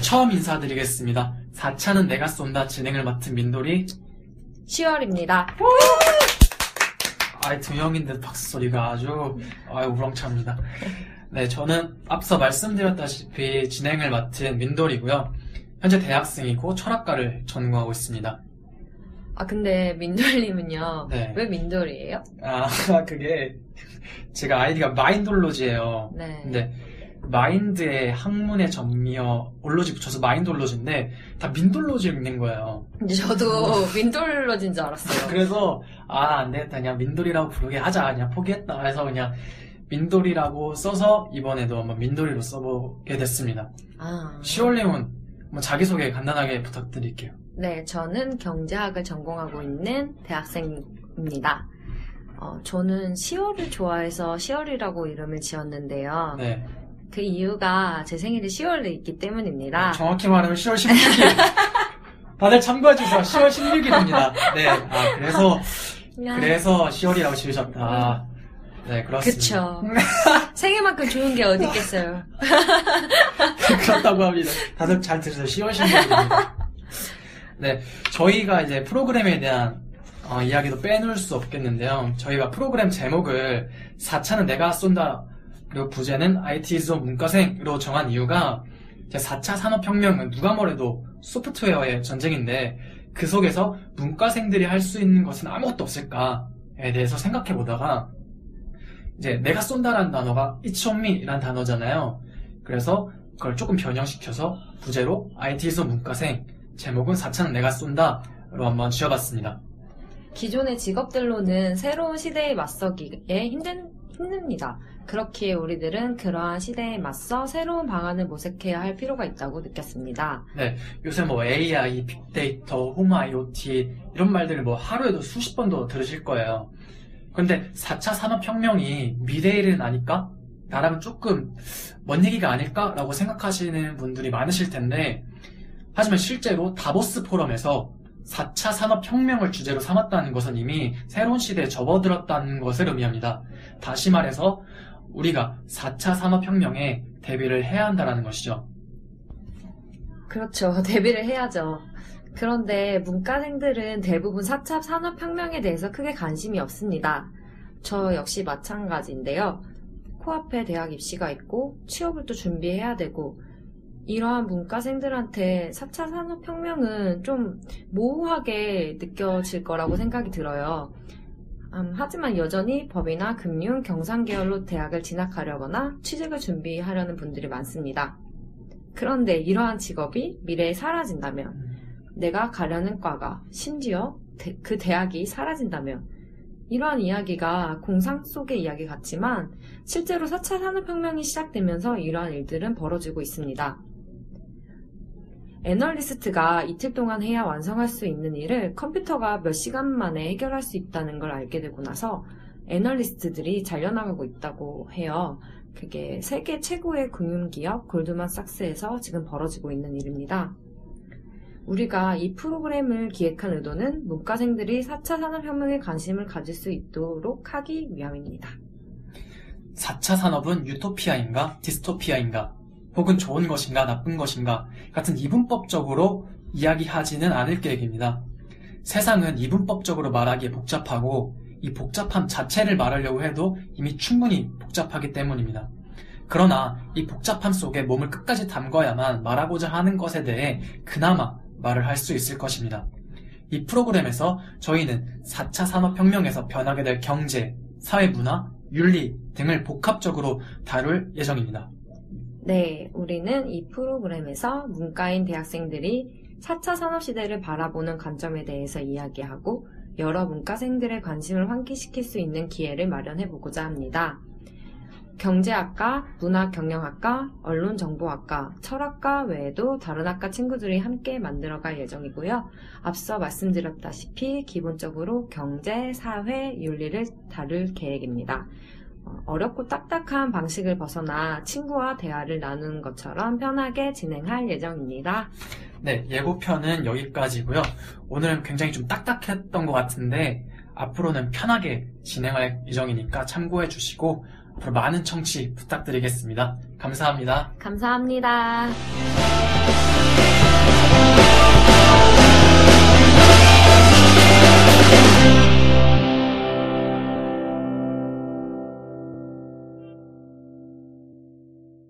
처음 인사드리겠습니다. 4차는 내가 쏜다 진행을 맡은 민돌이 10월입니다. 아이 두 명인데 박수 소리가 아주 아유 우렁찹니다. 네, 저는 앞서 말씀드렸다시피 진행을 맡은 민돌이고요. 현재 대학생이고 철학과를 전공하고 있습니다. 아, 근데 민돌님은요. 네. 왜 민돌이에요? 아, 그게 제가 아이디가 마인돌로지예요. 네. 근데 마인드의 학문의 전미어 올로지 붙여서 마인돌로지인데 다 민돌로지 읽는 거예요. 근데 저도 민돌러진 줄 알았어요. 그래서 아, 안 되겠다. 그냥 민돌이라고 부르게 하자. 그냥 포기했다. 해서 그냥 민돌이라고 써서 이번에도 한번 민돌이로 써보게 됐습니다. 아. 시올님은 뭐 자기소개 간단하게 부탁드릴게요. 네, 저는 경제학을 전공하고 있는 대학생입니다. 어, 저는 10월을 좋아해서 10월이라고 이름을 지었는데요. 네. 그 이유가 제 생일이 10월에 있기 때문입니다. 정확히 말하면 10월 16일. 다들 참고해주세요. 10월 16일입니다. 네. 아, 그래서, 그냥- 그래서 10월이라고 지으셨다. 네, 그렇습니다. 그쵸. 생일만큼 좋은 게 어디 있겠어요. 그렇다고 합니다. 다들 잘 들으세요. 10월 16일입니다. 네, 저희가 이제 프로그램에 대한 어, 이야기도 빼놓을 수 없겠는데요. 저희가 프로그램 제목을 4차는 내가 쏜다 그리고 부제는 IT 수업 문과생으로 정한 이유가 이제 4차 산업혁명은 누가 뭐래도 소프트웨어의 전쟁인데 그 속에서 문과생들이 할 수 있는 것은 아무것도 없을까에 대해서 생각해 보다가 이제 내가 쏜다라는 단어가 it's on me라는 단어잖아요. 그래서 그걸 조금 변형시켜서 부제로 IT 수업 문과생 제목은 4차는 내가 쏜다로 한번 지어봤습니다. 기존의 직업들로는 새로운 시대에 맞서기에 힘든, 힘듭니다. 그렇기에 우리들은 그러한 시대에 맞서 새로운 방안을 모색해야 할 필요가 있다고 느꼈습니다. 요새 뭐 AI, 빅데이터, 홈 IoT 이런 말들을 뭐 하루에도 수십 번도 들으실 거예요. 근데 4차 산업혁명이 미래일은 아닐까? 나라면 조금 먼 얘기가 아닐까라고 생각하시는 분들이 많으실 텐데 하지만 실제로 다보스 포럼에서 4차 산업혁명을 주제로 삼았다는 것은 이미 새로운 시대에 접어들었다는 것을 의미합니다. 다시 말해서 우리가 4차 산업혁명에 대비를 해야 한다는 것이죠. 그렇죠. 대비를 해야죠. 그런데 문과생들은 대부분 4차 산업혁명에 대해서 크게 관심이 없습니다. 저 역시 마찬가지인데요. 코앞에 대학 입시가 있고 취업을 또 준비해야 되고 이러한 문과생들한테 4차 산업혁명은 좀 모호하게 느껴질 거라고 생각이 들어요. 음, 하지만 여전히 법이나 금융, 경상 계열로 대학을 진학하려거나 취직을 준비하려는 분들이 많습니다. 그런데 이러한 직업이 미래에 사라진다면, 내가 가려는 과가 심지어 대- 그 대학이 사라진다면, 이러한 이야기가 공상 속의 이야기 같지만 실제로 4차 산업혁명이 시작되면서 이러한 일들은 벌어지고 있습니다. 애널리스트가 이틀 동안 해야 완성할 수 있는 일을 컴퓨터가 몇 시간 만에 해결할 수 있다는 걸 알게 되고 나서 애널리스트들이 잘려나가고 있다고 해요. 그게 세계 최고의 금융기업 골드만삭스에서 지금 벌어지고 있는 일입니다. 우리가 이 프로그램을 기획한 의도는 문과생들이 4차 산업혁명에 관심을 가질 수 있도록 하기 위함입니다. 4차 산업은 유토피아인가 디스토피아인가 혹은 좋은 것인가 나쁜 것인가 같은 이분법적으로 이야기하지는 않을 계획입니다. 세상은 이분법적으로 말하기에 복잡하고 이 복잡함 자체를 말하려고 해도 이미 충분히 복잡하기 때문입니다. 그러나 이 복잡함 속에 몸을 끝까지 담궈야만 말하고자 하는 것에 대해 그나마 말을 할 수 있을 것입니다. 이 프로그램에서 저희는 4차 산업혁명에서 변하게 될 경제, 사회문화, 윤리 등을 복합적으로 다룰 예정입니다. 네, 우리는 이 프로그램에서 문과인 대학생들이 4차 산업시대를 바라보는 관점에 대해서 이야기하고 여러 문과생들의 관심을 환기시킬 수 있는 기회를 마련해 보고자 합니다. 경제학과, 문화경영학과, 언론정보학과, 철학과 외에도 다른 학과 친구들이 함께 만들어갈 예정이고요. 앞서 말씀드렸다시피 기본적으로 경제, 사회, 윤리를 다룰 계획입니다. 어, 어렵고 딱딱한 방식을 벗어나 친구와 대화를 나누는 것처럼 편하게 진행할 예정입니다. 네, 예고편은 여기까지고요. 오늘은 굉장히 좀 딱딱했던 것 같은데 앞으로는 편하게 진행할 예정이니까 참고해 주시고 앞으로 많은 청취 부탁드리겠습니다. 감사합니다. 감사합니다.